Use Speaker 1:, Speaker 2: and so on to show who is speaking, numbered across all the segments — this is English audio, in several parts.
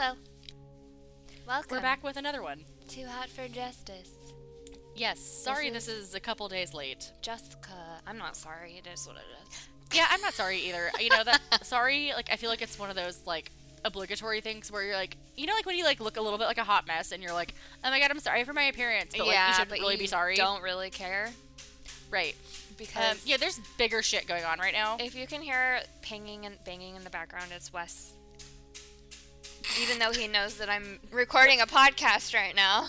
Speaker 1: Hello. Welcome.
Speaker 2: We're back with another one.
Speaker 1: Too hot for justice.
Speaker 2: Yes, sorry
Speaker 1: This
Speaker 2: this is, a couple days late.
Speaker 1: Jessica. I'm not sorry. It is what it is.
Speaker 2: Yeah, I'm not sorry either. You know that sorry, like I feel like it's one of those like obligatory things where you're like, you know, like when you like look a little bit like a hot mess and you're like, oh my god, I'm sorry for my appearance, but like you should really be sorry.
Speaker 1: Don't really care
Speaker 2: Right.
Speaker 1: because
Speaker 2: Um, yeah, there's bigger shit going on right now.
Speaker 1: if you can hear pinging and banging in the background, it's Wes. Even though he knows that I'm recording a podcast right now.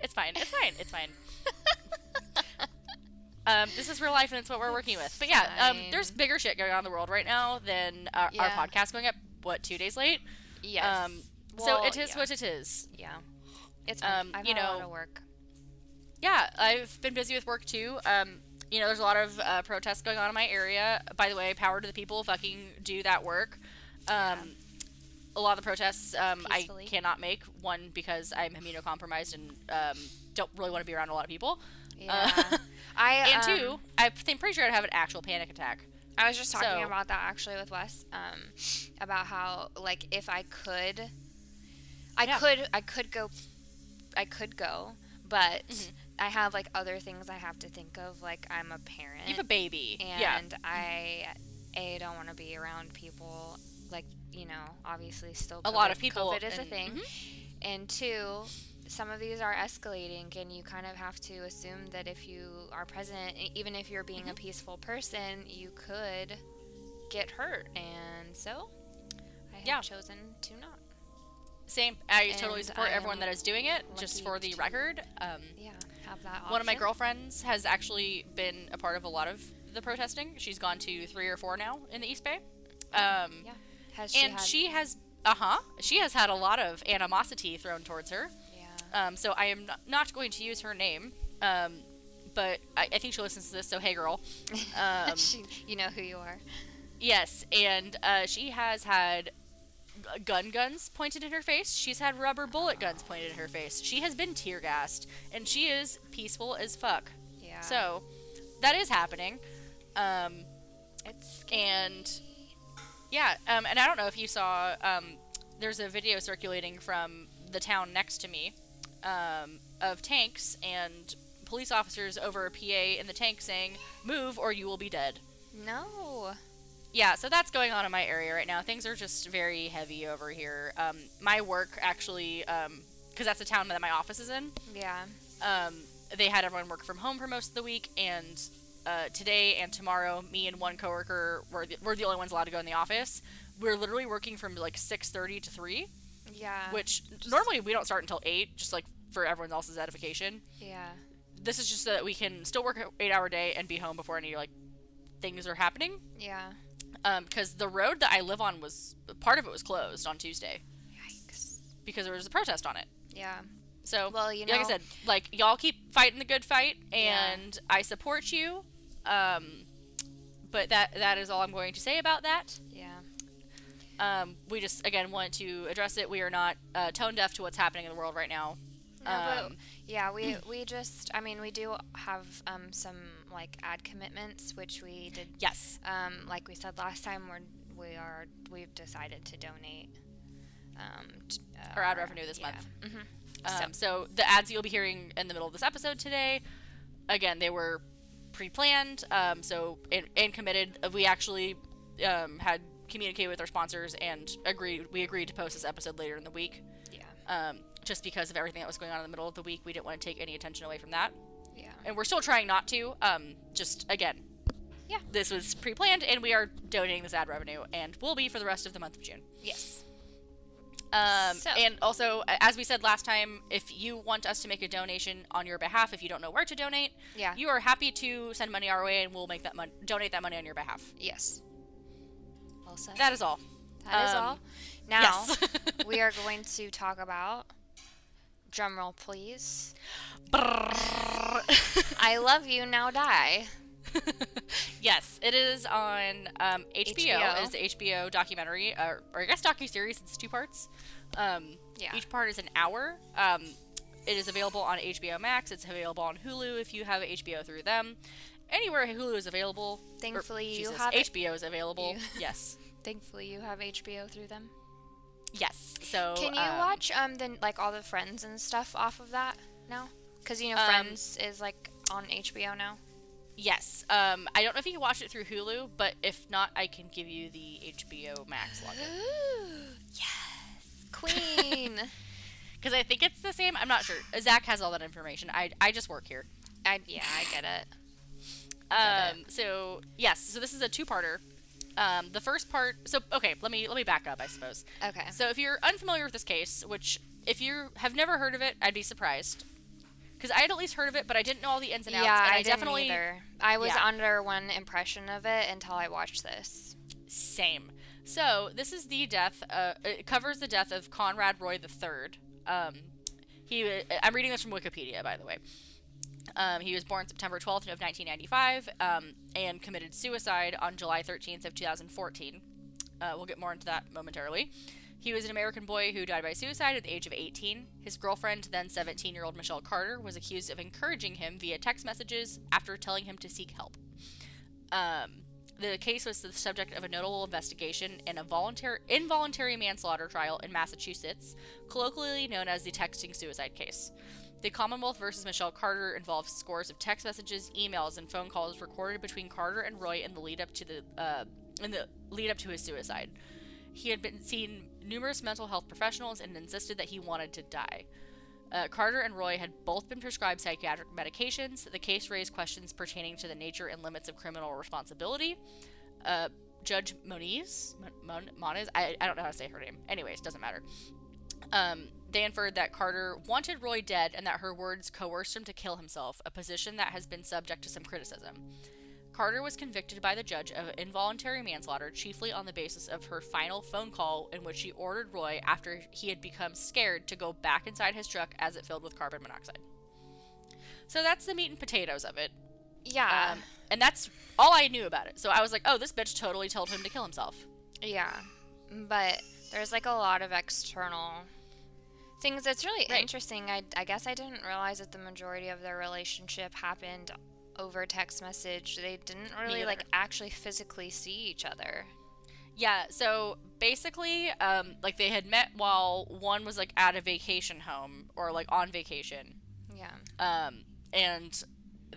Speaker 2: It's fine. It's fine. It's fine. um, this is real life, and it's what we're working with. But yeah, um, there's bigger shit going on in the world right now than our, our
Speaker 1: Yeah.
Speaker 2: podcast going up. What two days late?
Speaker 1: Yes.
Speaker 2: Um, so it is
Speaker 1: yeah.
Speaker 2: what it is.
Speaker 1: Yeah. It's fine.
Speaker 2: um,
Speaker 1: I've
Speaker 2: you
Speaker 1: had a lot
Speaker 2: know-
Speaker 1: of work.
Speaker 2: Yeah, I've been busy with work too. Um, you know, there's a lot of uh, protests going on in my area. By the way, power to the people. Fucking do that work. Um, A lot of the protests um, I cannot make. One because I'm immunocompromised and um, don't really want to be around a lot of people.
Speaker 1: Yeah.
Speaker 2: Uh,
Speaker 1: I
Speaker 2: and
Speaker 1: um,
Speaker 2: two, I think pretty sure I'd have an actual panic attack.
Speaker 1: I was just talking
Speaker 2: So-
Speaker 1: about that actually with Wes, um, about how like if I could, I
Speaker 2: Yeah.
Speaker 1: could, I could go, I could go, but
Speaker 2: Mhm.
Speaker 1: I have like other things I have to think of. Like I'm a parent,
Speaker 2: You have a baby.
Speaker 1: and
Speaker 2: yeah.
Speaker 1: I a don't want to be around people like you know obviously still
Speaker 2: A lot of people.
Speaker 1: COVID is a
Speaker 2: and-
Speaker 1: thing,
Speaker 2: mhm.
Speaker 1: and two. Some of these are escalating, and you kind of have to assume that if you are present, even if you're being a
Speaker 2: Mhm.
Speaker 1: peaceful person, you could get hurt. And so, I have
Speaker 2: Yeah.
Speaker 1: chosen to not.
Speaker 2: Same. I totally support
Speaker 1: I
Speaker 2: everyone that is doing it. Just for the record, um,
Speaker 1: Yeah, have that.
Speaker 2: one of my girlfriends has actually been a part of a lot of the protesting. She's gone to three or four now in the East Bay. Um,
Speaker 1: Yeah. Has she
Speaker 2: and
Speaker 1: had,
Speaker 2: she has, uh huh, she has had a lot of animosity thrown towards her.
Speaker 1: Yeah.
Speaker 2: Um, so I am not, going to use her name. Um, but I, I think she listens to this, so hey, girl. Um,
Speaker 1: she, you know who you are.
Speaker 2: Yes, and uh, she has had gun guns pointed in her face. She's had rubber bullet guns pointed in her face. She has been tear gassed, and she is peaceful as fuck.
Speaker 1: Yeah.
Speaker 2: So that is happening. Um,
Speaker 1: it's
Speaker 2: and yeah, um, and I don't know if you saw. Um, there's a video circulating from the town next to me um, of tanks and police officers over a PA in the tank saying, "Move or you will be dead."
Speaker 1: no.
Speaker 2: yeah, so that's going on in my area right now. Things are just very heavy over here. Um, my work actually, because that's the town that my office is in,
Speaker 1: Yeah.
Speaker 2: um, they had everyone work from home for most of the week, and uh, today and tomorrow, me and one coworker were the, we're the only ones allowed to go in the office. We're literally working from like 6:30 to 3,
Speaker 1: Yeah.
Speaker 2: which normally we don't start until 8, just like for everyone else's edification.
Speaker 1: Yeah.
Speaker 2: This is just so that we can still work an 8-hour day and be home before any like things are happening.
Speaker 1: Yeah.
Speaker 2: because the road that I live on was part of it was closed on Tuesday
Speaker 1: Yikes.
Speaker 2: because there was a protest on it.
Speaker 1: Yeah.
Speaker 2: So,
Speaker 1: Well, you know.
Speaker 2: like I said, like y'all keep fighting the good fight,
Speaker 1: Yeah.
Speaker 2: and I support you. Um, but that that is all I'm going to say about that.
Speaker 1: Yeah.
Speaker 2: Um, we just again want to address it. We are not uh, tone deaf to what's happening in the world right now.
Speaker 1: No,
Speaker 2: Um,
Speaker 1: yeah, we we just I mean we do have um, some like ad commitments which we did
Speaker 2: yes,
Speaker 1: um, like we said last time we're we are we've decided to donate um, t- uh,
Speaker 2: Our ad revenue this
Speaker 1: yeah.
Speaker 2: month.
Speaker 1: Mhm.
Speaker 2: Um, so the ads you'll be hearing in the middle of this episode today, again, they were pre-planned, um, so and, and committed. We actually um, had communicated with our sponsors and agreed. We agreed to post this episode later in the week,
Speaker 1: Yeah.
Speaker 2: um, just because of everything that was going on in the middle of the week. We didn't want to take any attention away from that,
Speaker 1: Yeah.
Speaker 2: and we're still trying not to. Um, just again,
Speaker 1: Yeah.
Speaker 2: this was pre-planned, and we are donating this ad revenue, and will be for the rest of the month of June.
Speaker 1: Yes.
Speaker 2: Um,
Speaker 1: So-
Speaker 2: And also, as we said last time, if you want us to make a donation on your behalf, if you don't know where to donate,
Speaker 1: Yeah.
Speaker 2: you are happy to send money our way, and we'll make that money, donate that money on your behalf.
Speaker 1: yes. Well said.
Speaker 2: That is all.
Speaker 1: that is
Speaker 2: um,
Speaker 1: all. Now
Speaker 2: yes.
Speaker 1: we are going to talk about. Drumroll, please. I love you now. Die.
Speaker 2: yes, it is on um, HBO.
Speaker 1: HBO.
Speaker 2: It's the HBO documentary, uh, or I guess docu series. It's two parts. Um,
Speaker 1: Yeah.
Speaker 2: Each part is an hour. Um, it is available on HBO Max. It's available on Hulu if you have HBO through them. Anywhere Hulu is available. or,
Speaker 1: Thankfully, you
Speaker 2: Jesus,
Speaker 1: have it.
Speaker 2: HBO is available.
Speaker 1: You-
Speaker 2: yes.
Speaker 1: Thankfully, you have HBO through them.
Speaker 2: Yes. So
Speaker 1: Can you
Speaker 2: um,
Speaker 1: watch um then like all the Friends and stuff off of that now? Because you know
Speaker 2: Um,
Speaker 1: Friends is like on HBO now.
Speaker 2: Yes. Um, I don't know if you can watch it through Hulu, but if not, I can give you the HBO Max login Ooh,
Speaker 1: yes, Queen.
Speaker 2: because I think it's the same. I'm not sure. Zach has all that information. I I just work here.
Speaker 1: I yeah, I get it. Get
Speaker 2: Um, so yes, so this is a two-parter. Um, the first part. So okay, let me let me back up. I suppose.
Speaker 1: Okay.
Speaker 2: So if you're unfamiliar with this case, which if you have never heard of it, I'd be surprised. Because I had at least heard of it, but I didn't know all the ins and outs.
Speaker 1: yeah,
Speaker 2: and
Speaker 1: I,
Speaker 2: I, definitely
Speaker 1: either. I was
Speaker 2: yeah.
Speaker 1: under one impression of it until I watched this.
Speaker 2: Same. So this is the death. Uh, it covers the death of Conrad Roy III. Um, he. uh, I'm reading this from Wikipedia, by the way. Um, he was born September 12th of 1995 um, and committed suicide on July 13th of 2014. Uh, we'll get more into that momentarily. He was an American boy who died by suicide at the age of 18. His girlfriend, then 17-year-old Michelle Carter, was accused of encouraging him via text messages after telling him to seek help. Um, the case was the subject of a notable investigation in a voluntary involuntary manslaughter trial in Massachusetts, colloquially known as the texting suicide case. The Commonwealth versus Michelle Carter involved scores of text messages, emails, and phone calls recorded between Carter and Roy in the lead up to the uh, in the lead up to his suicide. He had been seen numerous mental health professionals and insisted that he wanted to die. Uh, Carter and Roy had both been prescribed psychiatric medications. The case raised questions pertaining to the nature and limits of criminal responsibility. Uh, Judge Moniz, Mon- Moniz, I, I don't know how to say her name. Anyways, doesn't matter. Um, they inferred that Carter wanted Roy dead and that her words coerced him to kill himself, a position that has been subject to some criticism. Carter was convicted by the judge of involuntary manslaughter, chiefly on the basis of her final phone call in which she ordered Roy, after he had become scared, to go back inside his truck as it filled with carbon monoxide. So that's the meat and potatoes of it.
Speaker 1: Yeah.
Speaker 2: Um, and that's all I knew about it. So I was like, oh, this bitch totally told him to kill himself.
Speaker 1: Yeah, but there's like a lot of external things. It's really
Speaker 2: Right.
Speaker 1: interesting. I, I guess I didn't realize that the majority of their relationship happened over text message. They didn't really like actually physically see each other.
Speaker 2: Yeah, so basically, um, like they had met while one was like at a vacation home or like on vacation.
Speaker 1: Yeah.
Speaker 2: Um, and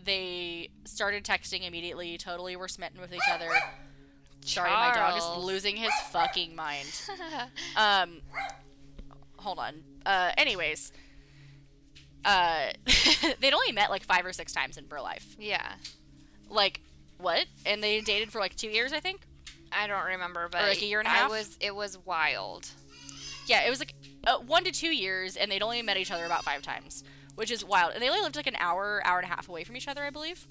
Speaker 2: they started texting immediately, totally were smitten with each other. Sorry, my dog is losing his fucking mind. Um, hold on. Uh, anyways, uh, they'd only met like five or six times in real life.
Speaker 1: yeah.
Speaker 2: Like, what? And they dated for like two years, I think.
Speaker 1: I don't remember, but
Speaker 2: like a year and a half?
Speaker 1: was it was wild.
Speaker 2: Yeah, it was like uh, one to two years, and they'd only met each other about five times, which is wild. And they only lived like an hour, hour and a half away from each other, I believe.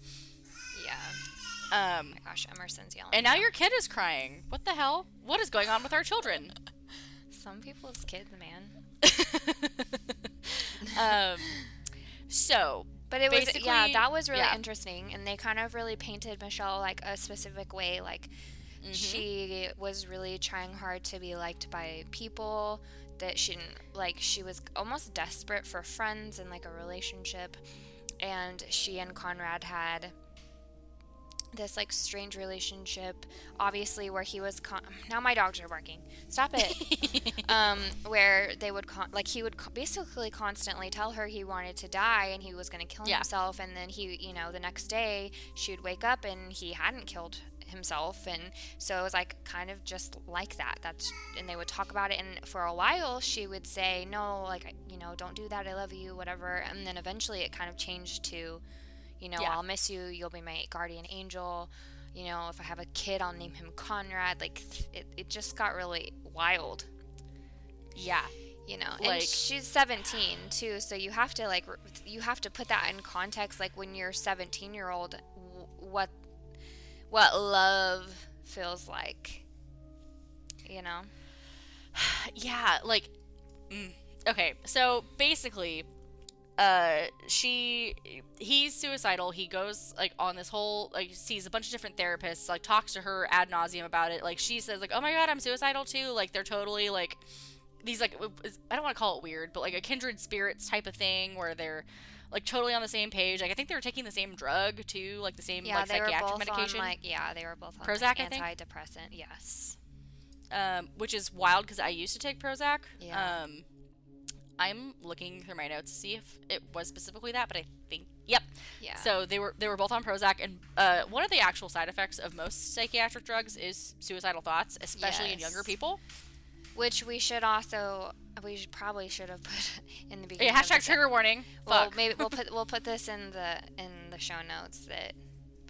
Speaker 1: Yeah.
Speaker 2: Um,
Speaker 1: my gosh, Emerson's yelling.
Speaker 2: and now your kid is crying. What the hell? What is going on with our children?
Speaker 1: some people's kids, man.
Speaker 2: um, so
Speaker 1: But it was yeah, that was really
Speaker 2: yeah.
Speaker 1: interesting, and they kind of really painted Michelle like a specific way. Like
Speaker 2: Mm-hmm.
Speaker 1: she was really trying hard to be liked by people. That she didn't like. She was almost desperate for friends and like a relationship. And she and Conrad had this like strange relationship obviously where he was con- now my dogs are barking. Stop it. Um, where they would con- like he would co- basically constantly tell her he wanted to die and he was going to kill
Speaker 2: Yeah.
Speaker 1: himself and then he you know the next day she'd wake up and he hadn't killed himself and so it was like kind of just like that. That's and they would talk about it and for a while she would say no like you know don't do that i love you whatever and then eventually it kind of changed to you know
Speaker 2: Yeah.
Speaker 1: i'll miss you you'll be my guardian angel you know if i have a kid i'll name him conrad like it, it just got really wild
Speaker 2: yeah,
Speaker 1: you know
Speaker 2: Like-
Speaker 1: and she's 17 too so you have to like you have to put that in context like when you're 17 year old what what love feels like you know
Speaker 2: yeah, like, mm, okay. So basically, uh, she, he's suicidal. He goes like on this whole like sees a bunch of different therapists, like talks to her ad nauseum about it. Like she says like, oh my god, I'm suicidal too. Like they're totally like these like I don't want to call it weird, but like a kindred spirits type of thing where they're like totally on the same page. Like I think they were taking the same drug too, like the same
Speaker 1: yeah
Speaker 2: like
Speaker 1: they were
Speaker 2: psychiatric
Speaker 1: both
Speaker 2: medication.
Speaker 1: on like yeah they were both on
Speaker 2: Prozac, I
Speaker 1: like,
Speaker 2: think?
Speaker 1: antidepressant yes
Speaker 2: um, which is wild because I used to take Prozac.
Speaker 1: Yeah.
Speaker 2: Um, I'm looking through my notes to see if it was specifically that, but I think yep.
Speaker 1: Yeah.
Speaker 2: So they were they were both on Prozac, and uh, one of the actual side effects of most psychiatric drugs is suicidal thoughts, especially in younger people.
Speaker 1: Which we should also we should, probably should have put in the beginning.
Speaker 2: Yeah, hashtag trigger warning.
Speaker 1: Well,
Speaker 2: Fuck.
Speaker 1: maybe we'll put we'll put this in the in the show notes that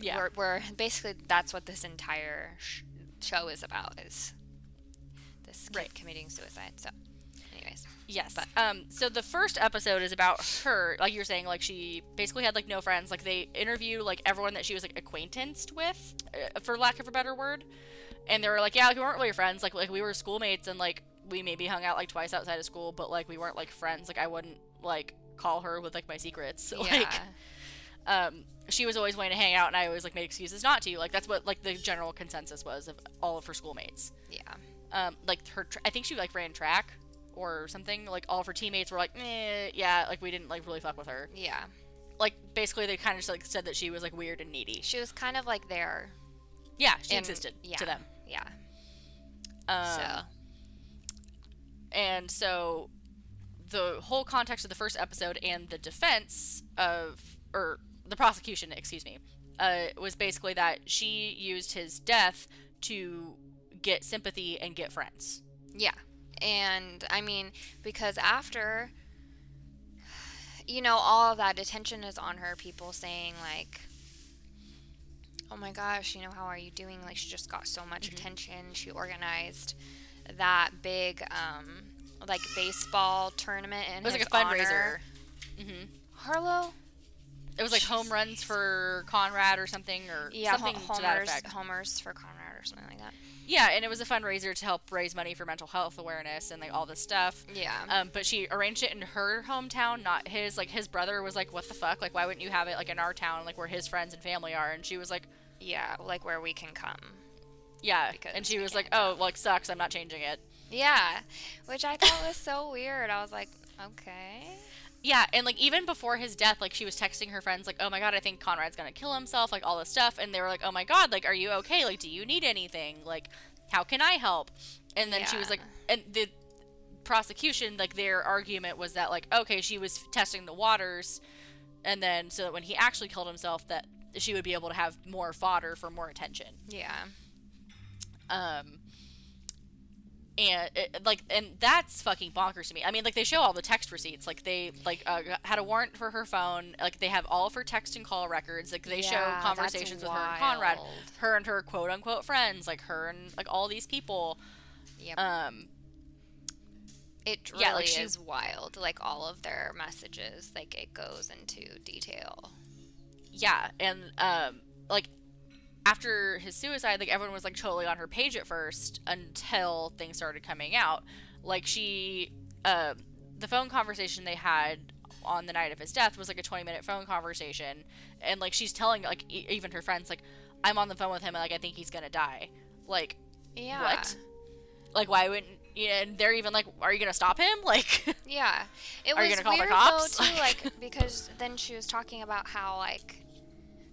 Speaker 2: yeah.
Speaker 1: we're, we're basically that's what this entire sh- show is about is this kid
Speaker 2: Right.
Speaker 1: committing suicide. So, anyways,
Speaker 2: Yes. um. So the first episode is about her, like you were saying, like she basically had like no friends. Like they interview like everyone that she was like acquaintanced with, uh, for lack of a better word, and they were like, yeah, like, we weren't really friends. Like like we were schoolmates, and like we maybe hung out like twice outside of school, but like we weren't like friends. Like I wouldn't like call her with like my secrets. Like
Speaker 1: yeah,
Speaker 2: um. She was always wanting to hang out, and I always like made excuses not to. Like that's what like the general consensus was of all of her schoolmates.
Speaker 1: yeah,
Speaker 2: um, like her, tr- I think she like ran track or something. Like all of her teammates were like, eh, yeah, like we didn't like really fuck with her.
Speaker 1: yeah.
Speaker 2: Like basically, they kind of just like said that she was like weird and needy.
Speaker 1: She was kind of like there.
Speaker 2: Yeah, she
Speaker 1: in-
Speaker 2: existed
Speaker 1: yeah,
Speaker 2: to them.
Speaker 1: Yeah.
Speaker 2: Um,
Speaker 1: so
Speaker 2: and so the whole context of the first episode and the defense of or the prosecution excuse me uh, was basically that she used his death to get sympathy and get friends
Speaker 1: Yeah. And I mean, because after, you know, all of that attention is on her, people saying, like, oh my gosh, you know, how are you doing? Like, she just got so much
Speaker 2: Mhm.
Speaker 1: attention. She organized that big, um, like, baseball tournament in
Speaker 2: it was like a fundraiser
Speaker 1: honor.
Speaker 2: hmm
Speaker 1: Harlow?
Speaker 2: it was like home runs for conrad or something or
Speaker 1: Yeah,
Speaker 2: something
Speaker 1: ho-
Speaker 2: to that
Speaker 1: homers,
Speaker 2: effect
Speaker 1: homers for Conrad or something like that.
Speaker 2: yeah and it was a fundraiser to help raise money for mental health awareness and like all this stuff
Speaker 1: Yeah.
Speaker 2: Um, but she arranged it in her hometown, not his. Like his brother was like, "What the fuck? Like, why wouldn't you have it like in our town, like where his friends and family are?" And she was like,
Speaker 1: yeah, like where we can come.
Speaker 2: "Yeah." And she was like, "Oh, like sucks. I'm not changing it."
Speaker 1: Yeah, which I thought was so weird. I was like, okay.
Speaker 2: Yeah, and like even before his death, like she was texting her friends, like, "Oh my god, I think Conrad's gonna kill himself," like all this stuff, and they were like, "Oh my god, like, are you okay? Like, do you need anything? Like, how can I help?" And then she was like, and the prosecution, like their argument was that like, okay, she was testing the waters, and then so that when he actually killed himself, that she would be able to have more fodder for more attention.
Speaker 1: Yeah.
Speaker 2: Um, and it, like, and that's fucking bonkers to me. I mean, like they show all the text receipts. Like they like uh, had a warrant for her phone. Like they have all of her text and call records. Like they show
Speaker 1: Yeah, that's
Speaker 2: conversations with her and Conrad, her and her quote unquote friends, like her and like all these people.
Speaker 1: Yep.
Speaker 2: Um,
Speaker 1: it really
Speaker 2: yeah, like, she-
Speaker 1: is wild. Like all of their messages, like it goes into detail.
Speaker 2: yeah, and um, like after his suicide, like everyone was like totally on her page at first until things started coming out. Like she, uh, the phone conversation they had on the night of his death was like a 20 minute phone conversation, and like she's telling like e- even her friends like, I'm on the phone with him and like I think he's gonna die. Like
Speaker 1: Yeah.
Speaker 2: what? Like why wouldn't? You know, and they're even like, are you gonna stop him? Like,
Speaker 1: Yeah. It
Speaker 2: Are
Speaker 1: was
Speaker 2: you gonna call the
Speaker 1: weird
Speaker 2: cops?
Speaker 1: though too, like because then she was talking about how like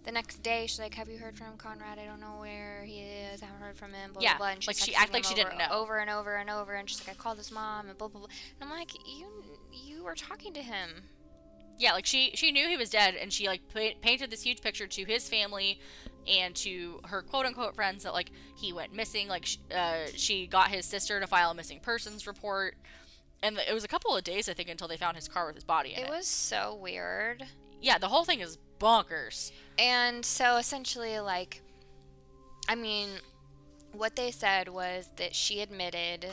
Speaker 1: the next day she's like, "Have you heard from Conrad? I don't know where he is. I haven't heard from him." Blah
Speaker 2: Yeah,
Speaker 1: blah blah. And
Speaker 2: like, she acted like she didn't know.
Speaker 1: over and over and over. And she's like, "I called his mom and blah blah blah." And I'm like, "You you were talking to him."
Speaker 2: yeah, like she she knew he was dead, and she like pa- painted this huge picture to his family and to her quote unquote friends that like he went missing. Like sh- uh, she got his sister to file a missing persons report, and it was a couple of days I think until they found his car with his body in it.
Speaker 1: It was so weird.
Speaker 2: yeah, the whole thing is bonkers.
Speaker 1: And so essentially, like, I mean, what they said was that she admitted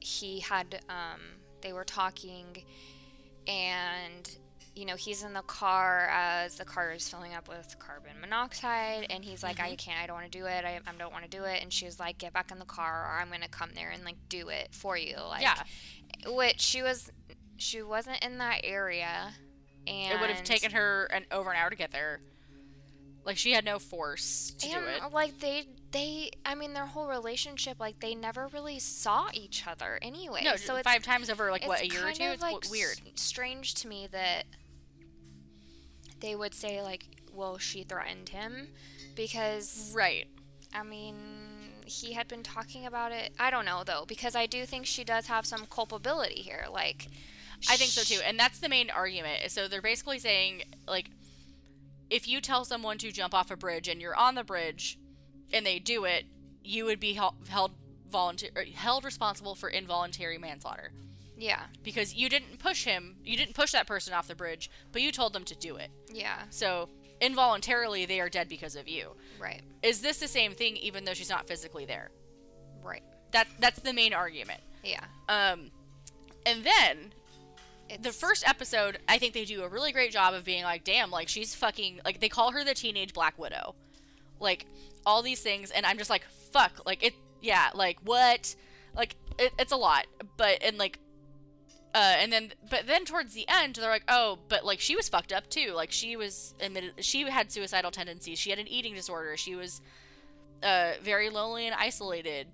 Speaker 1: he had, um, they were talking, and, you know, he's in the car as the car is filling up with carbon monoxide, and he's like, I can't, I don't want to do it, I, I don't want to do it. And she was like, Get back in the car, or I'm going to come there and, like, do it for you. Like,
Speaker 2: yeah,
Speaker 1: Which she was, she wasn't in that area. And
Speaker 2: it would have taken her an over an hour to get there. Like she had no force to
Speaker 1: and
Speaker 2: do it.
Speaker 1: like they they i mean their whole relationship like they never really saw each other anyway
Speaker 2: No,
Speaker 1: so it's
Speaker 2: five times over like what a year or two. It's
Speaker 1: like,
Speaker 2: weird.
Speaker 1: s- strange to me that they would say like well she threatened him because
Speaker 2: Right.
Speaker 1: i mean he had been talking about it. I don't know though, because I do think she does have some culpability here. Like,
Speaker 2: I think so too, and that's the main argument. So they're basically saying like, if you tell someone to jump off a bridge and you're on the bridge, and they do it, you would be held held volunteer held responsible for involuntary manslaughter
Speaker 1: Yeah,
Speaker 2: because you didn't push him, you didn't push that person off the bridge, but you told them to do it.
Speaker 1: yeah,
Speaker 2: So involuntarily, they are dead because of you.
Speaker 1: right,
Speaker 2: Is this the same thing, even though she's not physically there?
Speaker 1: right.
Speaker 2: That that's the main argument.
Speaker 1: Yeah.
Speaker 2: Um, and then the first episode, I think they do a really great job of being like, damn, like she's fucking like they call her the teenage Black Widow, like all these things, and I'm just like, fuck, like it, yeah, like what, like it, it's a lot, but and like. Uh, and then, but then towards the end, they're like, "Oh, but like she was fucked up too. Like she was admitted, she had suicidal tendencies. She had an eating disorder. She was uh, very lonely and isolated.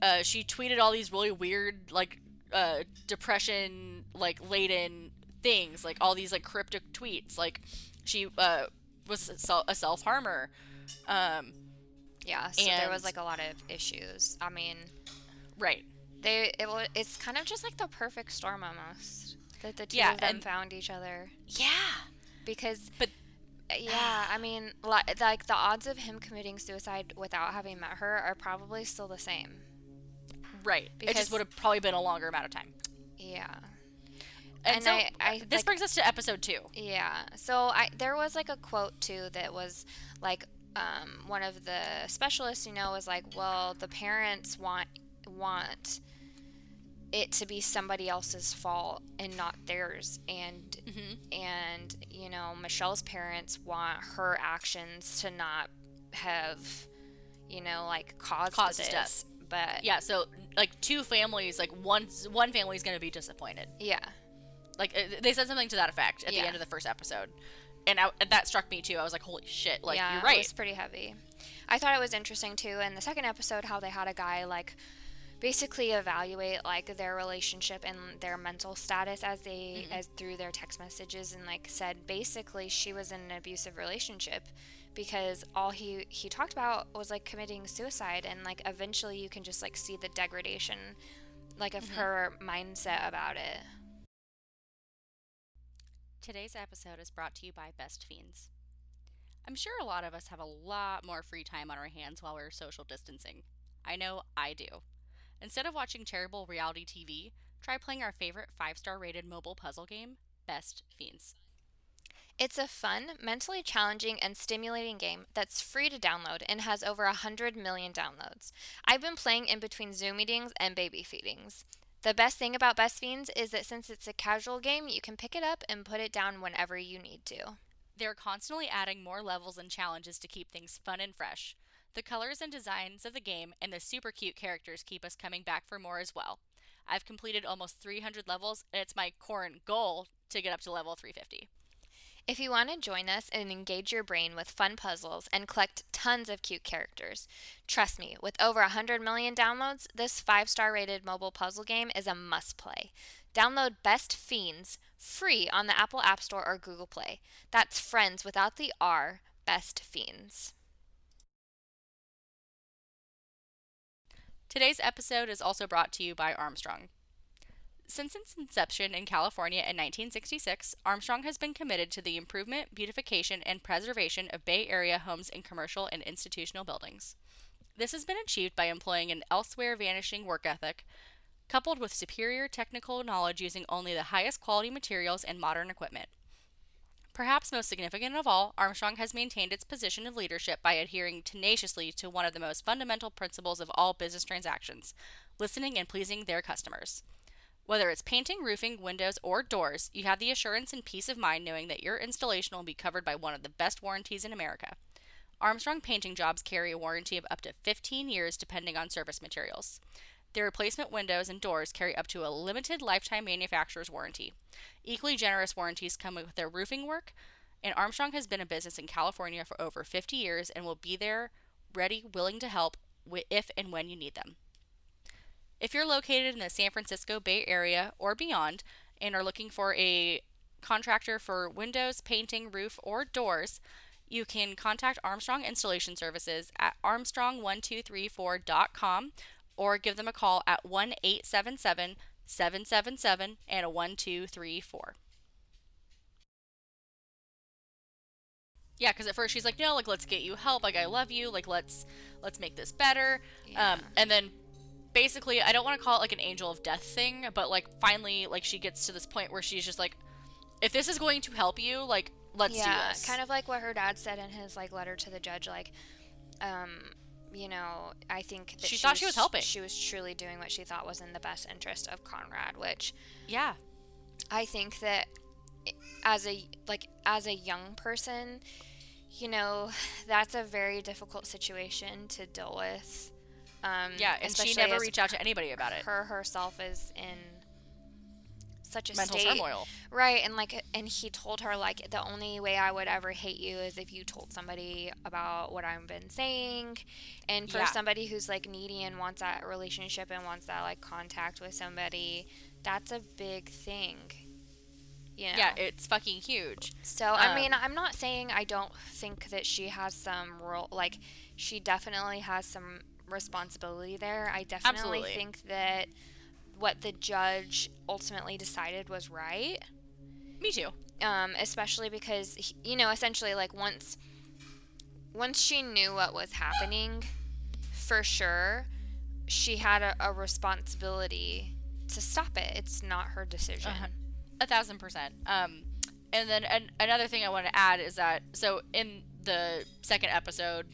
Speaker 2: Uh, she tweeted all these really weird, like, uh, depression, like, laden things, like all these like cryptic tweets. Like, she uh, was a self harmer. Um,
Speaker 1: Yeah. So there was like a lot of issues. I mean,
Speaker 2: right.
Speaker 1: they it was it's kind of just like the perfect storm almost that the two
Speaker 2: Yeah,
Speaker 1: of them
Speaker 2: and-
Speaker 1: found each other
Speaker 2: Yeah.
Speaker 1: because
Speaker 2: But
Speaker 1: uh, yeah i mean like the odds of him committing suicide without having met her are probably still the same
Speaker 2: right. it just would have probably been a longer amount of time.
Speaker 1: yeah
Speaker 2: And,
Speaker 1: And
Speaker 2: so
Speaker 1: I- I,
Speaker 2: this
Speaker 1: like-
Speaker 2: brings us to episode two.
Speaker 1: yeah so i there was like a quote too that was like um, one of the specialists you know was like well the parents want want it to be somebody else's fault and not theirs and
Speaker 2: Mm-hmm.
Speaker 1: and you know michelle's parents want her actions to not have you know like caused,
Speaker 2: Caused
Speaker 1: this
Speaker 2: death.
Speaker 1: But
Speaker 2: Yeah. So like two families, like one one family is going to be disappointed.
Speaker 1: yeah
Speaker 2: Like uh, they said something to that effect at
Speaker 1: Yeah.
Speaker 2: the end of the first episode, and I, that struck me too. I was like, "Holy shit!" Like
Speaker 1: yeah
Speaker 2: you're right.
Speaker 1: it was pretty heavy i thought it was interesting too in the second episode how they had a guy like basically evaluate like their relationship and their mental status as they as through their text messages and like said basically she was in an abusive relationship because all he he talked about was like committing suicide and like eventually you can just like see the degradation like of mm-hmm. her mindset about it
Speaker 2: Today's episode is brought to you by Best Fiends. I'm sure a lot of us have a lot more free time on our hands while we're social distancing. I know I do. Instead of watching terrible reality TV, try playing our favorite five star rated mobile puzzle game, Best Fiends.
Speaker 1: It's a fun, mentally challenging, and stimulating game that's free to download and has over 100 million downloads. I've been playing in between Zoom meetings and baby feedings. The best thing about Best Fiends is that since it's a casual game, you can pick it up and put it down whenever you need to.
Speaker 2: They're constantly adding more levels and challenges to keep things fun and fresh. The colors and designs of the game and the super cute characters keep us coming back for more as well. I've completed almost 300 levels, and it's my current goal to get up to level 350.
Speaker 1: If you want to join us and engage your brain with fun puzzles and collect tons of cute characters, trust me, with over 100 million downloads, this 5 star rated mobile puzzle game is a must play. Download Best Fiends free on the Apple App Store or Google Play. That's friends without the R, Best Fiends.
Speaker 2: Today's episode is also brought to you by Armstrong. Since its inception in California in 1966, Armstrong has been committed to the improvement, beautification, and preservation of Bay Area homes and commercial and institutional buildings. This has been achieved by employing an elsewhere vanishing work ethic, coupled with superior technical knowledge using only the highest quality materials and modern equipment. Perhaps most significant of all, Armstrong has maintained its position of leadership by adhering tenaciously to one of the most fundamental principles of all business transactions listening and pleasing their customers. Whether it's painting, roofing, windows, or doors, you have the assurance and peace of mind knowing that your installation will be covered by one of the best warranties in America. Armstrong painting jobs carry a warranty of up to 15 years depending on service materials. Their replacement windows and doors carry up to a limited lifetime manufacturer's warranty. Equally generous warranties come with their roofing work, and Armstrong has been a business in California for over 50 years and will be there ready, willing to help if and when you need them. If you're located in the San Francisco Bay Area or beyond and are looking for a contractor for windows, painting, roof, or doors, you can contact Armstrong Installation Services at armstrong1234.com or give them a call at 1 877 777 and a 1234. Yeah, because at first she's like, no, like let's get you help. Like I love you. Like let's let's make this better.
Speaker 1: Yeah.
Speaker 2: Um, and then basically, I don't want to call it like an angel of death thing, but like finally, like she gets to this point where she's just like, if this is going to help you, like let's
Speaker 1: yeah,
Speaker 2: do this.
Speaker 1: kind of like what her dad said in his like letter to the judge. Like, um, you know, I think that
Speaker 2: She thought she was helping.
Speaker 1: She was truly doing what she thought was in the best interest of Conrad, which
Speaker 2: Yeah.
Speaker 1: I think that as a like as a young person, you know, that's a very difficult situation to deal with. Um,
Speaker 2: Yeah, and she never reached out to anybody about it.
Speaker 1: Her herself is in such a
Speaker 2: Mental
Speaker 1: state,
Speaker 2: turmoil.
Speaker 1: right? And like, and he told her like the only way I would ever hate you is if you told somebody about what I've been saying. And for
Speaker 2: Yeah.
Speaker 1: somebody who's like needy and wants that relationship and wants that like contact with somebody, that's a big thing. You know?
Speaker 2: Yeah, it's fucking huge.
Speaker 1: So I mean,
Speaker 2: Um,
Speaker 1: I'm not saying I don't think that she has some role. Like, she definitely has some responsibility there. I definitely
Speaker 2: Absolutely.
Speaker 1: think that what the judge ultimately decided was right.
Speaker 2: Me too.
Speaker 1: Um, especially because he- you know, essentially, like once once she knew what was happening, for sure, she had a, a responsibility to stop it. It's not her decision.
Speaker 2: Uh-huh. A thousand percent. Um, and then an- another thing I want to add is that so in the second episode,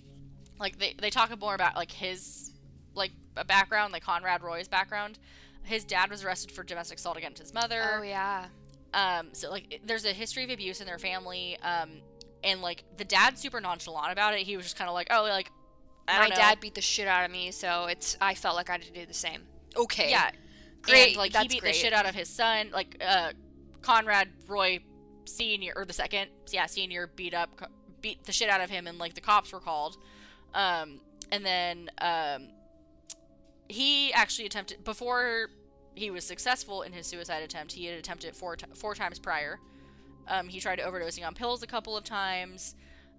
Speaker 2: like they they talk more about like his like a background, like Conrad Roy's background. His dad was arrested for domestic assault against his mother.
Speaker 1: Oh yeah.
Speaker 2: Um, so like there's a history of abuse in their family. Um, and like the dad's super nonchalant about it. He was just kind of like, oh, like I
Speaker 1: My
Speaker 2: don't know.
Speaker 1: dad beat the shit out of me, so it's I felt like I had to do the same. Okay.
Speaker 2: Yeah,
Speaker 1: Great,
Speaker 2: And, like he beat
Speaker 1: great.
Speaker 2: the shit out of his son. Like uh, Conrad Roy Senior or the second, yeah, Senior beat up, beat the shit out of him, and like the cops were called. Um, and then um, he actually attempted before he was successful in his suicide attempt. He had attempted four t- four times prior. Um, he tried overdosing on pills a couple of times.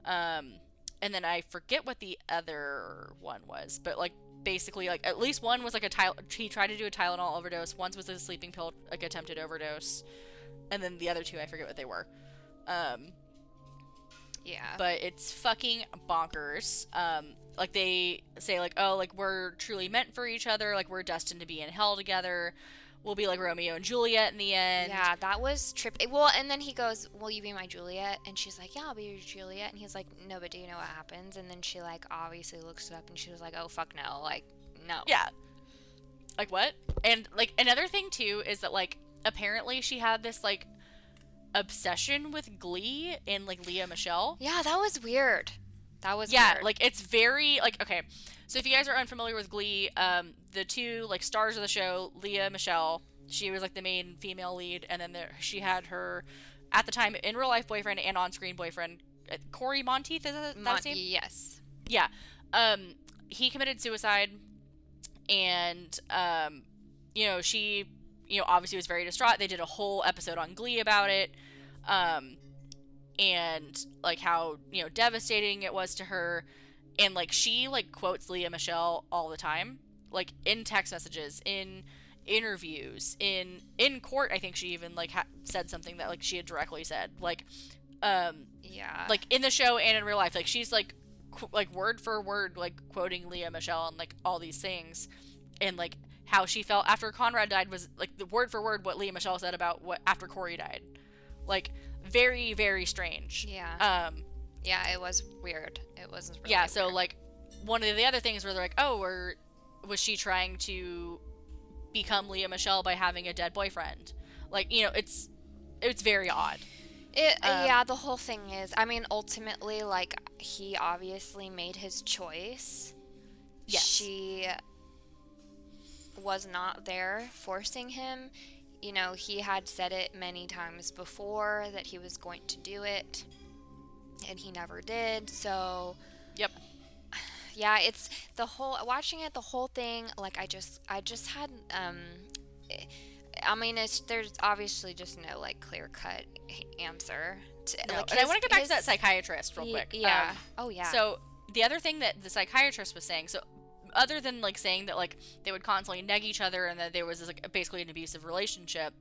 Speaker 2: Um, and then I forget what the other one was, but like basically like at least one was like a Tyl- he tried to do a Tylenol overdose. Once was a sleeping pill like attempted overdose, and then the other two I forget what they were. Um,
Speaker 1: Yeah.
Speaker 2: but it's fucking bonkers. Um, like they say like oh like we're truly meant for each other, like we're destined to be in hell together. We'll be like Romeo and Juliet in the end.
Speaker 1: yeah, that was trip. Well, and then he goes, "Will you be my Juliet?" And she's like, "Yeah, I'll be your Juliet." And he's like, "No, but do you know what happens?" And then she like obviously looks it up, and she was like, "Oh fuck no!" Like, no.
Speaker 2: Yeah. Like what? And like another thing too is that like apparently she had this like obsession with Glee and like Lea Michele.
Speaker 1: Yeah, that was weird. That was
Speaker 2: Yeah,
Speaker 1: weird.
Speaker 2: like it's very like okay. So if you guys are unfamiliar with Glee, um, the two like stars of the show, Lea Michele, she was like the main female lead, and then there, she had her at the time in real life boyfriend and on screen boyfriend, uh, Cory Monteith. Is that,
Speaker 1: Mon-
Speaker 2: his name?
Speaker 1: yes.
Speaker 2: Yeah. Um, he committed suicide, and um, you know she, you know, obviously was very distraught. They did a whole episode on Glee about it, um, and like how you know devastating it was to her, and like she like quotes Lea Michele all the time, like in text messages, in interviews, in in court. I think she even like ha- said something that like she had directly said, like, um,
Speaker 1: Yeah.
Speaker 2: like in the show and in real life like she's like qu- like word for word like quoting lea michele and like all these things and like how she felt after conrad died was like the word for word what lea michele said about what after cory died like very very strange
Speaker 1: yeah.
Speaker 2: um
Speaker 1: yeah, it was weird. It was. Really
Speaker 2: yeah so
Speaker 1: weird.
Speaker 2: like one of the other things where they're like oh or was she trying to become lea michele by having a dead boyfriend like you know it's it's very odd
Speaker 1: It,
Speaker 2: Um,
Speaker 1: yeah, the whole thing is, I mean, ultimately, like, he obviously made his choice.
Speaker 2: Yes.
Speaker 1: She was not there forcing him. You know, he had said it many times before that he was going to do it, and he never did. So,
Speaker 2: yep
Speaker 1: yeah, it's the whole watching it, the whole thing. Like, I just, I just had, um, I mean, it's there's obviously just no like clear cut answer. To,
Speaker 2: No,
Speaker 1: like
Speaker 2: and I want to get back
Speaker 1: his-
Speaker 2: to that psychiatrist real quick.
Speaker 1: Yeah.
Speaker 2: Um,
Speaker 1: oh yeah.
Speaker 2: So the other thing that the psychiatrist was saying, so other than like saying that like they would constantly neg each other and that there was like basically an abusive relationship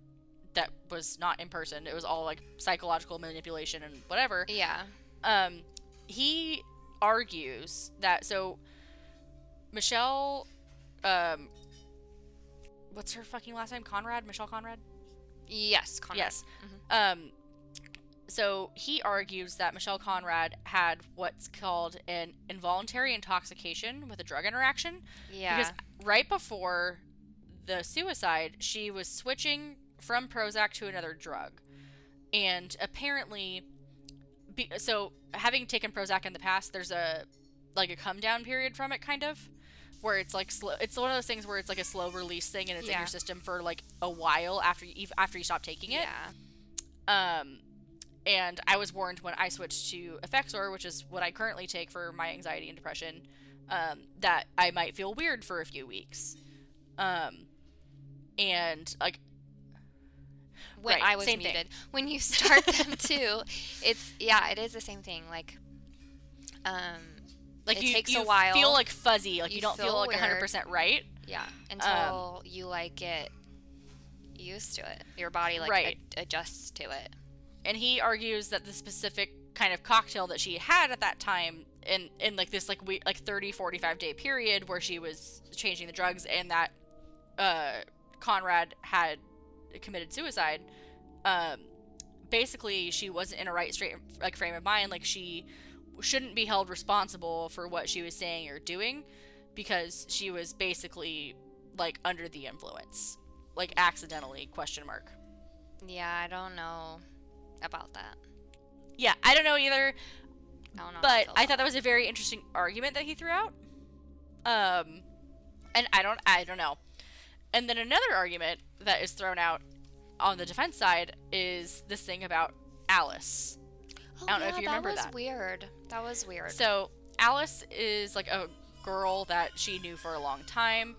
Speaker 2: that was not in person, it was all like psychological manipulation and whatever.
Speaker 1: yeah.
Speaker 2: Um, he argues that so Michelle, um, what's her fucking last name? Conrad, Michelle Conrad.
Speaker 1: Yes. Conrad.
Speaker 2: Yes. Um, so he argues that Michelle Conrad had what's called an involuntary intoxication with a drug interaction.
Speaker 1: Yeah.
Speaker 2: Because right before the suicide, she was switching from Prozac to another drug. And apparently, be, so having taken Prozac in the past, there's a like a come down period from it, kind of, where it's like slow. It's one of those things where it's like a slow release thing, and it's in your system for like a while after you after you stop taking it.
Speaker 1: yeah.
Speaker 2: Um, and I was warned when I switched to Effexor, which is what I currently take for my anxiety and depression, um, that I might feel weird for a few weeks. Um, and like,
Speaker 1: When
Speaker 2: Right,
Speaker 1: I was
Speaker 2: same thing.
Speaker 1: When you start them too, it's yeah, it is the same thing. Like, um,
Speaker 2: like
Speaker 1: It
Speaker 2: you,
Speaker 1: takes
Speaker 2: you
Speaker 1: a while.
Speaker 2: You feel like fuzzy, like you,
Speaker 1: You
Speaker 2: don't feel
Speaker 1: feel
Speaker 2: like 100% right.
Speaker 1: yeah,
Speaker 2: Um,
Speaker 1: until you like get used to it, your body like
Speaker 2: Right.
Speaker 1: ad- adjusts to it.
Speaker 2: And he argues that the specific kind of cocktail that she had at that time in in like this like we like 30 45 day period where she was changing the drugs and that uh Conrad had committed suicide um basically she wasn't in a right straight like frame of mind. Like she shouldn't be held responsible for what she was saying or doing because she was basically like under the influence. Like accidentally question mark.
Speaker 1: Yeah, I don't know about that.
Speaker 2: yeah i don't know either
Speaker 1: I don't know.
Speaker 2: but
Speaker 1: feel
Speaker 2: I thought that was a very interesting argument that he threw out. Um, and I don't, I don't know. And then another argument that is thrown out on the defense side is this thing about Alice.
Speaker 1: Oh,
Speaker 2: I don't know if
Speaker 1: yeah,
Speaker 2: you remember
Speaker 1: that.
Speaker 2: that.
Speaker 1: was weird. That was weird.
Speaker 2: So Alice is like a girl that she knew for a long time.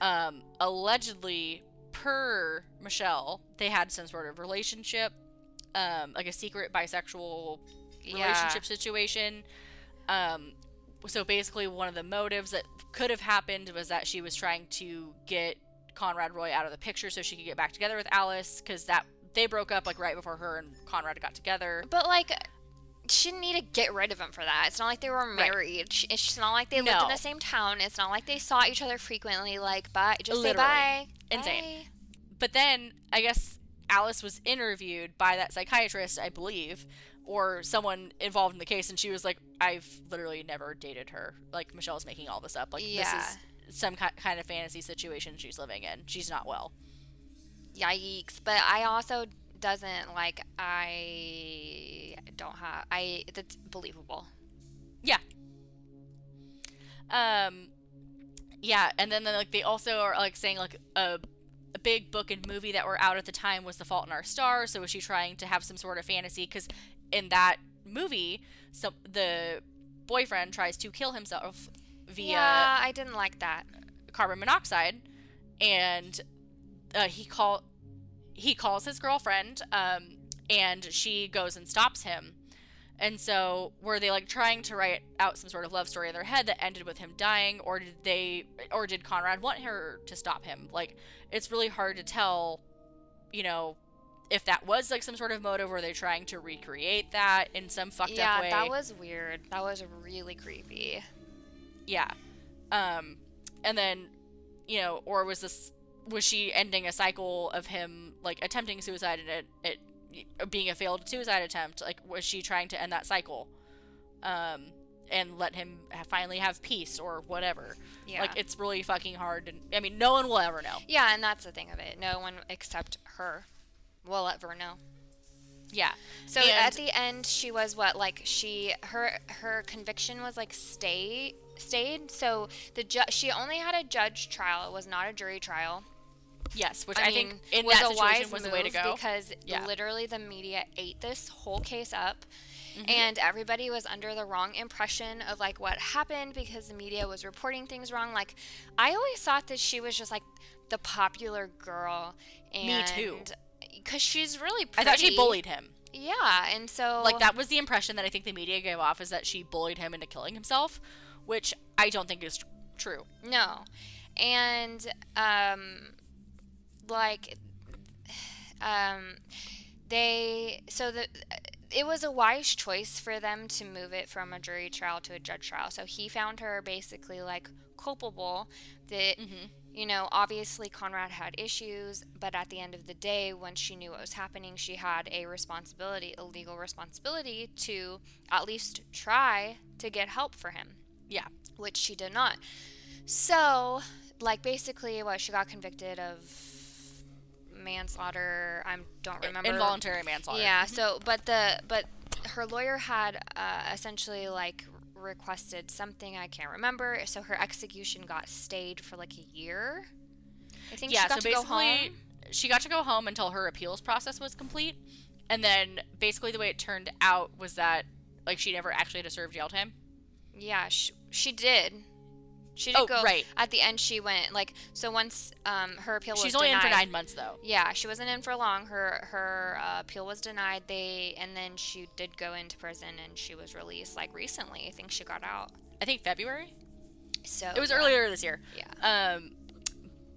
Speaker 2: Um, allegedly, per Michelle, they had some sort of relationship, um, like a secret bisexual
Speaker 1: Yeah.
Speaker 2: relationship situation. Um, so basically, one of the motives that could have happened was that she was trying to get Conrad Roy out of the picture so she could get back together with Alice because that they broke up like right before her and Conrad got together.
Speaker 1: But like, she didn't need to get rid of him for that. It's not like they were
Speaker 2: Right.
Speaker 1: married. Sh It's not like they lived in the same town. It's not like they saw each other frequently. Like, bye. Just
Speaker 2: Literally.
Speaker 1: say bye.
Speaker 2: Insane.
Speaker 1: Bye.
Speaker 2: But then I guess Alice was interviewed by that psychiatrist, I believe, or someone involved in the case, and she was like, "I've literally never dated her. Like Michelle's making all this up. Like
Speaker 1: Yeah.
Speaker 2: this is some ki- kind of fantasy situation she's living in. She's not well."
Speaker 1: Yikes. But I also doesn't like. I don't have. I. That's believable. Yeah.
Speaker 2: Um, yeah, and then like they also are like saying like a a big book and movie that were out at the time was The Fault in Our Stars. So was she trying to have some sort of fantasy? Because in that movie, so the boyfriend tries to kill himself via
Speaker 1: Yeah, I didn't like that.
Speaker 2: carbon monoxide, and uh, he call he calls his girlfriend, um, and she goes and stops him. And so, were they like trying to write out some sort of love story in their head that ended with him dying, or did they, or did Conrad want her to stop him? Like, it's really hard to tell, you know, if that was like some sort of motive. Were they trying to recreate that in some fucked
Speaker 1: yeah,
Speaker 2: up way?
Speaker 1: Yeah, that was weird. That was really creepy.
Speaker 2: yeah um and then you know or was this was she ending a cycle of him like attempting suicide and it, it being a failed suicide attempt like was she trying to end that cycle um and let him finally have peace or whatever
Speaker 1: Yeah.
Speaker 2: like it's really fucking hard and i mean no one will ever know
Speaker 1: yeah, and that's the thing of it. No one except her will ever know.
Speaker 2: yeah
Speaker 1: So
Speaker 2: And-
Speaker 1: at the end, she was what like she her her conviction was like stay stayed. So the ju- she only had a judge trial. It was not a jury trial.
Speaker 2: Yes which
Speaker 1: I,
Speaker 2: i,
Speaker 1: mean,
Speaker 2: think in
Speaker 1: was
Speaker 2: that
Speaker 1: a wise
Speaker 2: was the
Speaker 1: move
Speaker 2: way to go
Speaker 1: because
Speaker 2: Yeah.
Speaker 1: literally the media ate this whole case up. and everybody was under the wrong impression of like what happened because the media was reporting things wrong. Like I always thought that she was just like the popular girl and
Speaker 2: Me too.
Speaker 1: Cuz she's really
Speaker 2: I thought she bullied him.
Speaker 1: Yeah, and so
Speaker 2: Like that was the impression that I think the media gave off is that she bullied him into killing himself, which I don't think is tr- true.
Speaker 1: No. And um like um they so the it was a wise choice for them to move it from a jury trial to a judge trial. So he found her basically like culpable that you know, obviously Conrad had issues, but at the end of the day, when she knew what was happening, she had a responsibility, a legal responsibility to at least try to get help for him
Speaker 2: Yeah.
Speaker 1: which she did not. So, like, basically, what she got convicted of manslaughter. I don't remember.
Speaker 2: Involuntary manslaughter.
Speaker 1: Yeah. So, but the but her lawyer had uh, essentially like requested something I can't remember. So her execution got stayed for like a year. I think
Speaker 2: Yeah,
Speaker 1: she got
Speaker 2: so
Speaker 1: to go
Speaker 2: basically
Speaker 1: home.
Speaker 2: she got to go home until her appeals process was complete. And then basically the way it turned out was that like she never actually had to serve jail time.
Speaker 1: Yeah, she, she did. She did
Speaker 2: Oh,
Speaker 1: go.
Speaker 2: right.
Speaker 1: At the end, she went like so. Once um, her appeal was denied.
Speaker 2: She's only in for 9 months though.
Speaker 1: Yeah, she wasn't in for long. Her her uh, appeal was denied. They and then she did go into prison and she was released like recently. I think she got out.
Speaker 2: I think February.
Speaker 1: So
Speaker 2: It was
Speaker 1: yeah.
Speaker 2: earlier this year.
Speaker 1: Yeah.
Speaker 2: Um,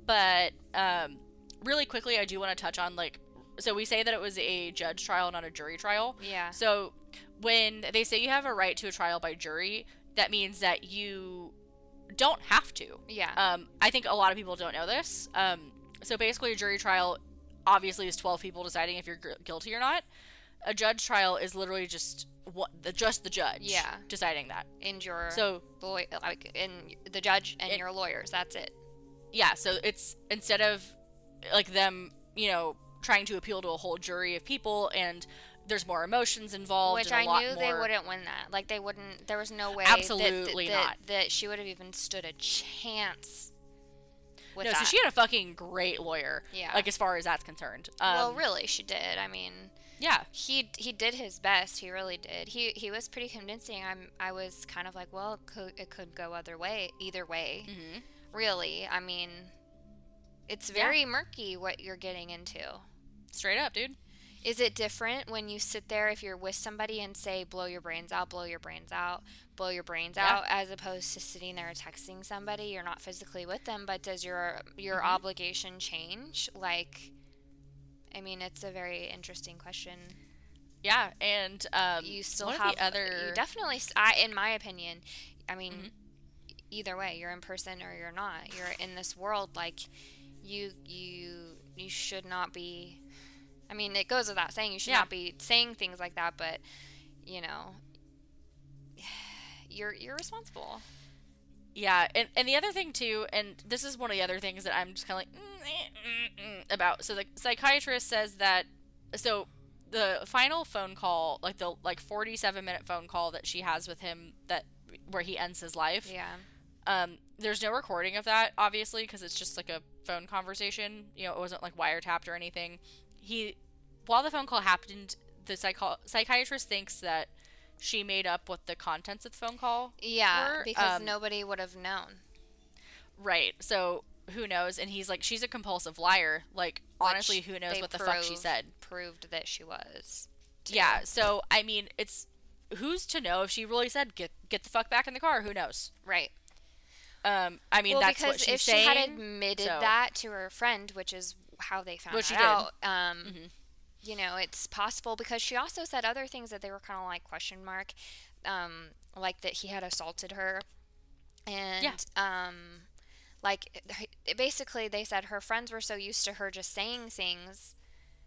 Speaker 2: but um, really quickly, I do want to touch on like, so we say that it was a judge trial, not a jury trial.
Speaker 1: Yeah.
Speaker 2: So when they say you have a right to a trial by jury, that means that you don't have to.
Speaker 1: Yeah.
Speaker 2: Um, I think a lot of people don't know this. Um, so basically, a jury trial obviously is 12 people deciding if you're gu- guilty or not. A judge trial is literally just what the just the judge
Speaker 1: Yeah.
Speaker 2: deciding that.
Speaker 1: and your
Speaker 2: So
Speaker 1: boy like and the judge and
Speaker 2: It-
Speaker 1: your lawyers. That's it.
Speaker 2: yeah, so it's instead of like them, you know, trying to appeal to a whole jury of people and there's more emotions involved
Speaker 1: Which I knew
Speaker 2: more
Speaker 1: they wouldn't win that. Like they wouldn't. There was no way.
Speaker 2: Absolutely
Speaker 1: that, that,
Speaker 2: not.
Speaker 1: That, that she would have even stood a chance. With
Speaker 2: No,
Speaker 1: that.
Speaker 2: so she had a fucking great lawyer.
Speaker 1: Yeah.
Speaker 2: Like as far as that's concerned. Um,
Speaker 1: well, really, she did. I mean,
Speaker 2: yeah.
Speaker 1: he he did his best. He really did. He he was pretty convincing. I'm I was kind of like, well, it could it could go other way, either way.
Speaker 2: hmm
Speaker 1: Really, I mean, it's
Speaker 2: Yeah.
Speaker 1: very murky what you're getting into.
Speaker 2: Straight up, dude.
Speaker 1: Is it different when you sit there if you're with somebody and say, blow your brains out, blow your brains out, blow your brains
Speaker 2: Yeah.
Speaker 1: out, as opposed to sitting there texting somebody? You're not physically with them, but does your your
Speaker 2: Mhm.
Speaker 1: obligation change? Like, I mean, it's a very interesting question.
Speaker 2: Yeah, and um,
Speaker 1: you still have
Speaker 2: the other
Speaker 1: you definitely I, in my opinion i mean
Speaker 2: Mhm.
Speaker 1: e- either way you're in person or you're not you're in this world like you you you should not be i mean it goes without saying you should
Speaker 2: Yeah.
Speaker 1: not be saying things like that but you know you're you're responsible
Speaker 2: Yeah, and, and the other thing too, and this is one of the other things that I'm just kind of like mm, mm, mm, mm, about. So the psychiatrist says that so the final phone call, like the like 47 minute phone call that she has with him that where he ends his life.
Speaker 1: yeah
Speaker 2: Um, there's no recording of that, obviously, because it's just like a phone conversation. You know, it wasn't like wiretapped or anything. He, while the phone call happened, the psycho- psychiatrist thinks that she made up what the contents of the phone call
Speaker 1: yeah
Speaker 2: were,
Speaker 1: because
Speaker 2: um,
Speaker 1: nobody would have known
Speaker 2: Right. So who knows? And he's like, she's a compulsive liar. Like, honestly, who knows what the fuck she said?
Speaker 1: proved that she was too.
Speaker 2: Yeah. So I mean, it's who's to know if she really said get get the fuck back in the car? Who knows?
Speaker 1: right
Speaker 2: Um, I mean,
Speaker 1: well,
Speaker 2: that's
Speaker 1: because
Speaker 2: what she's
Speaker 1: if
Speaker 2: saying.
Speaker 1: she had admitted
Speaker 2: so-
Speaker 1: that to her friend, which is how they found
Speaker 2: Which she
Speaker 1: that
Speaker 2: did.
Speaker 1: out, um,
Speaker 2: Mhm.
Speaker 1: you know, it's possible because she also said other things that they were kind of like question mark, um, like that he had assaulted her, and um, like basically they said her friends were so used to her just saying things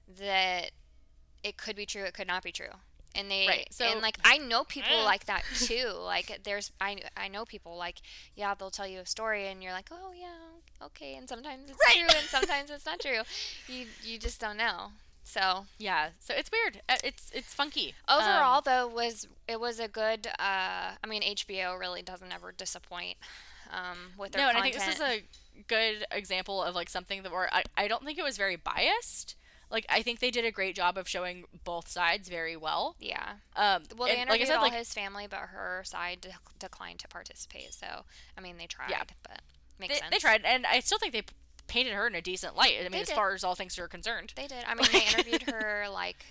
Speaker 1: that it could be true, it could not be true. And they
Speaker 2: Right, so-
Speaker 1: and like I know people
Speaker 2: Eh.
Speaker 1: like that too. Like there's I I know people like yeah they'll tell you a story and you're like oh yeah okay and sometimes it's
Speaker 2: Right.
Speaker 1: true and sometimes it's not true. You you just don't know. So
Speaker 2: yeah. So it's weird. Uh, It's it's funky.
Speaker 1: overall
Speaker 2: Um,
Speaker 1: though was it was a good uh I mean HBO really doesn't ever disappoint um with their content.
Speaker 2: no, and I think this is a good example of like something that where I, I don't think it was very biased. Like I think they did a great job of showing both sides very well.
Speaker 1: Yeah.
Speaker 2: Um,
Speaker 1: Well, they
Speaker 2: and
Speaker 1: interviewed
Speaker 2: like I said,
Speaker 1: all
Speaker 2: like
Speaker 1: his family, but her side de- declined to participate. So, I mean, they tried, but makes
Speaker 2: they,
Speaker 1: sense.
Speaker 2: they tried, and I still think they painted her in a decent light. I mean,
Speaker 1: They
Speaker 2: as
Speaker 1: did.
Speaker 2: far as all things are concerned.
Speaker 1: They did. I mean, they interviewed her like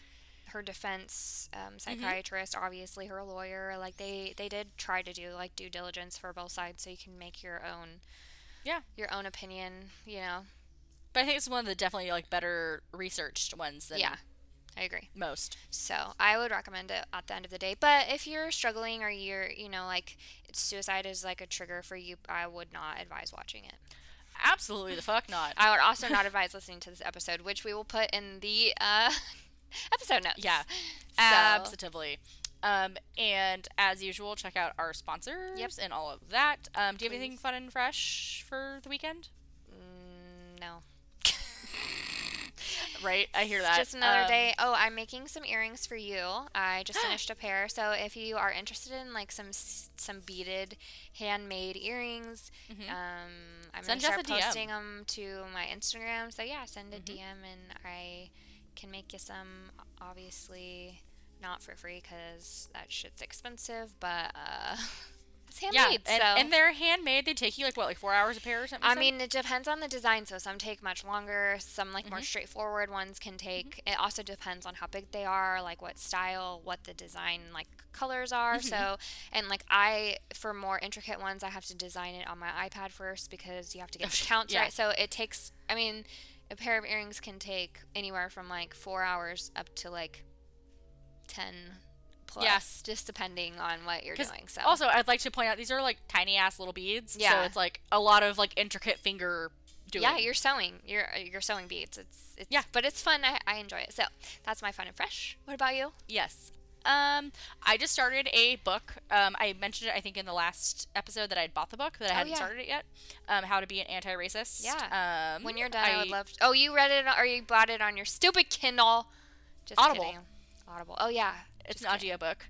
Speaker 1: her defense um,
Speaker 2: Mm-hmm.
Speaker 1: psychiatrist, obviously her lawyer. Like they they did try to do like due diligence for both sides, so you can make your own
Speaker 2: Yeah.
Speaker 1: your own opinion. You know.
Speaker 2: But I think it's one of the definitely like better researched ones than
Speaker 1: Yeah, I agree.
Speaker 2: most.
Speaker 1: So I would recommend it at the end of the day. But if you're struggling or you're you know like suicide is like a trigger for you, I would not advise watching it.
Speaker 2: Absolutely the fuck not.
Speaker 1: I would also not advise listening to this episode, which we will put in the uh, episode notes.
Speaker 2: Yeah.
Speaker 1: So-
Speaker 2: Absolutely. Um, and as usual, check out our sponsors
Speaker 1: Yep.
Speaker 2: and all of that. Um, do you have anything fun and fresh for the weekend?
Speaker 1: Mm, no.
Speaker 2: Right, I hear that.
Speaker 1: Just another
Speaker 2: Um,
Speaker 1: day. Oh, I'm making some earrings for you. I just finished a pair. So if you are interested in like some some beaded handmade earrings,
Speaker 2: Mhm.
Speaker 1: um, I'm
Speaker 2: Send
Speaker 1: gonna start posting them to my Instagram. So yeah, send a
Speaker 2: Mhm.
Speaker 1: DM and I can make you some. Obviously, not for free because that shit's expensive, but uh, it's
Speaker 2: Yeah, and,
Speaker 1: so
Speaker 2: and they're handmade. They take you like what, like four hours a pair or something?
Speaker 1: I mean, it depends on the design. So some take much longer. Some like more
Speaker 2: Mhm.
Speaker 1: straightforward ones can take. It also depends on how big they are, like what style, what the design like colors are.
Speaker 2: Mhm.
Speaker 1: So and like I for more intricate ones, I have to design it on my iPad first because you have to get the counts
Speaker 2: Yeah.
Speaker 1: right. So it takes. I mean, a pair of earrings can take anywhere from like four hours up to like ten plus,
Speaker 2: Yeah.
Speaker 1: just depending on what you're doing. So
Speaker 2: also, I'd like to point out these are like tiny ass little beads.
Speaker 1: Yeah.
Speaker 2: So it's like a lot of like intricate finger doing.
Speaker 1: Yeah, you're sewing. You're you're sewing beads. It's it's
Speaker 2: Yeah.
Speaker 1: but it's fun. I, I enjoy it. So that's my fun and fresh. What about you?
Speaker 2: Yes. Um, I just started a book. Um, I mentioned it, I think, in the last episode that I had bought the book that I
Speaker 1: Oh,
Speaker 2: hadn't
Speaker 1: yeah.
Speaker 2: started it yet. Um, How to Be an Anti-Racist.
Speaker 1: Yeah.
Speaker 2: Um,
Speaker 1: When you're done, I, would love. To, oh, you read it or you bought it on your stupid Kindle? Just
Speaker 2: Audible.
Speaker 1: kidding. Audible. Oh yeah.
Speaker 2: It's
Speaker 1: Just
Speaker 2: an
Speaker 1: kidding.
Speaker 2: audio book.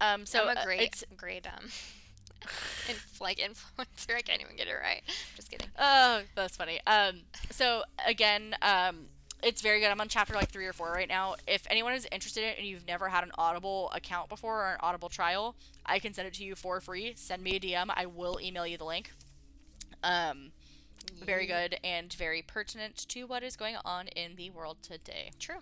Speaker 2: Um, so
Speaker 1: I'm
Speaker 2: uh,
Speaker 1: a great
Speaker 2: it's
Speaker 1: great um inf- like influencer. I can't even get it right. Just kidding.
Speaker 2: Oh, that's funny. Um, so again, um, it's very good. I'm on chapter like three or four right now. If anyone is interested in it and you've never had an Audible account before or an Audible trial, I can send it to you for free. Send me a DM. I will email you the link. Um, very good and very pertinent to what is going on in the world today.
Speaker 1: True.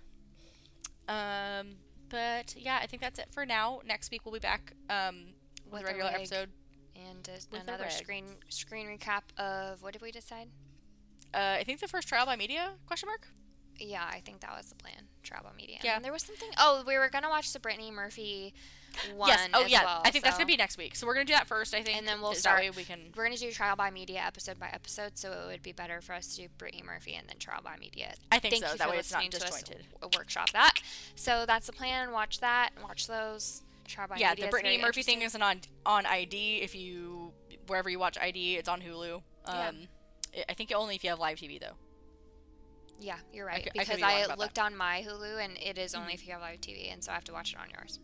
Speaker 2: Um, but yeah, I think that's it for now. Next week we'll be back um, with,
Speaker 1: With
Speaker 2: a regular episode.
Speaker 1: And
Speaker 2: a
Speaker 1: another screen screen recap of what did we decide?
Speaker 2: Uh, I think the first trial by media question mark.
Speaker 1: Yeah, I think that was the plan. Trial by media.
Speaker 2: Yeah.
Speaker 1: And there was something. Oh, we were gonna watch the Brittany Murphy one.
Speaker 2: yes. Oh
Speaker 1: as
Speaker 2: yeah.
Speaker 1: well,
Speaker 2: I think that's gonna be next week. So we're gonna do that first. I think.
Speaker 1: And then we'll start-
Speaker 2: we can.
Speaker 1: We're gonna do trial by media episode by episode, so it would be better for us to do Brittany Murphy and then trial by media.
Speaker 2: I think
Speaker 1: Thank
Speaker 2: so.
Speaker 1: you
Speaker 2: That
Speaker 1: for
Speaker 2: way it's not
Speaker 1: listening to us
Speaker 2: disjointed.
Speaker 1: workshop that. So that's the plan. Watch that. Watch those. Trial by
Speaker 2: Yeah,
Speaker 1: media.
Speaker 2: Yeah,
Speaker 1: the
Speaker 2: Brittany Murphy thing isn't on on ID. If you wherever you watch ID, it's on Hulu. Um,
Speaker 1: Yeah.
Speaker 2: I- I think only if you have live TV though.
Speaker 1: Yeah, you're right.
Speaker 2: I
Speaker 1: because
Speaker 2: be
Speaker 1: I,
Speaker 2: about that.
Speaker 1: looked on my Hulu and it is only
Speaker 2: Mhm.
Speaker 1: if you have live TV, and so I have to watch it on yours.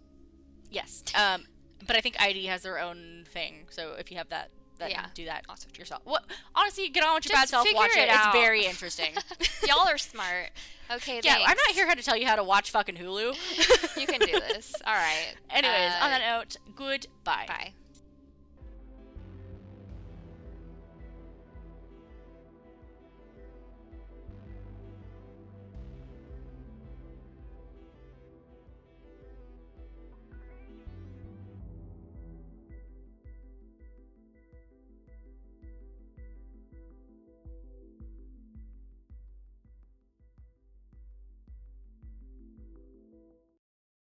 Speaker 2: Yes. Um, but I think ID has their own thing. So if you have that, then
Speaker 1: Yeah.
Speaker 2: do that
Speaker 1: Also
Speaker 2: yourself. What? Honestly, get on with your bad self. Watch
Speaker 1: it
Speaker 2: it. It's very interesting.
Speaker 1: Y'all are smart. Okay.
Speaker 2: yeah, I'm not here to tell you how to watch fucking Hulu.
Speaker 1: you can do this. All right.
Speaker 2: Anyways, on
Speaker 1: Uh,
Speaker 2: that note, goodbye.
Speaker 1: Bye.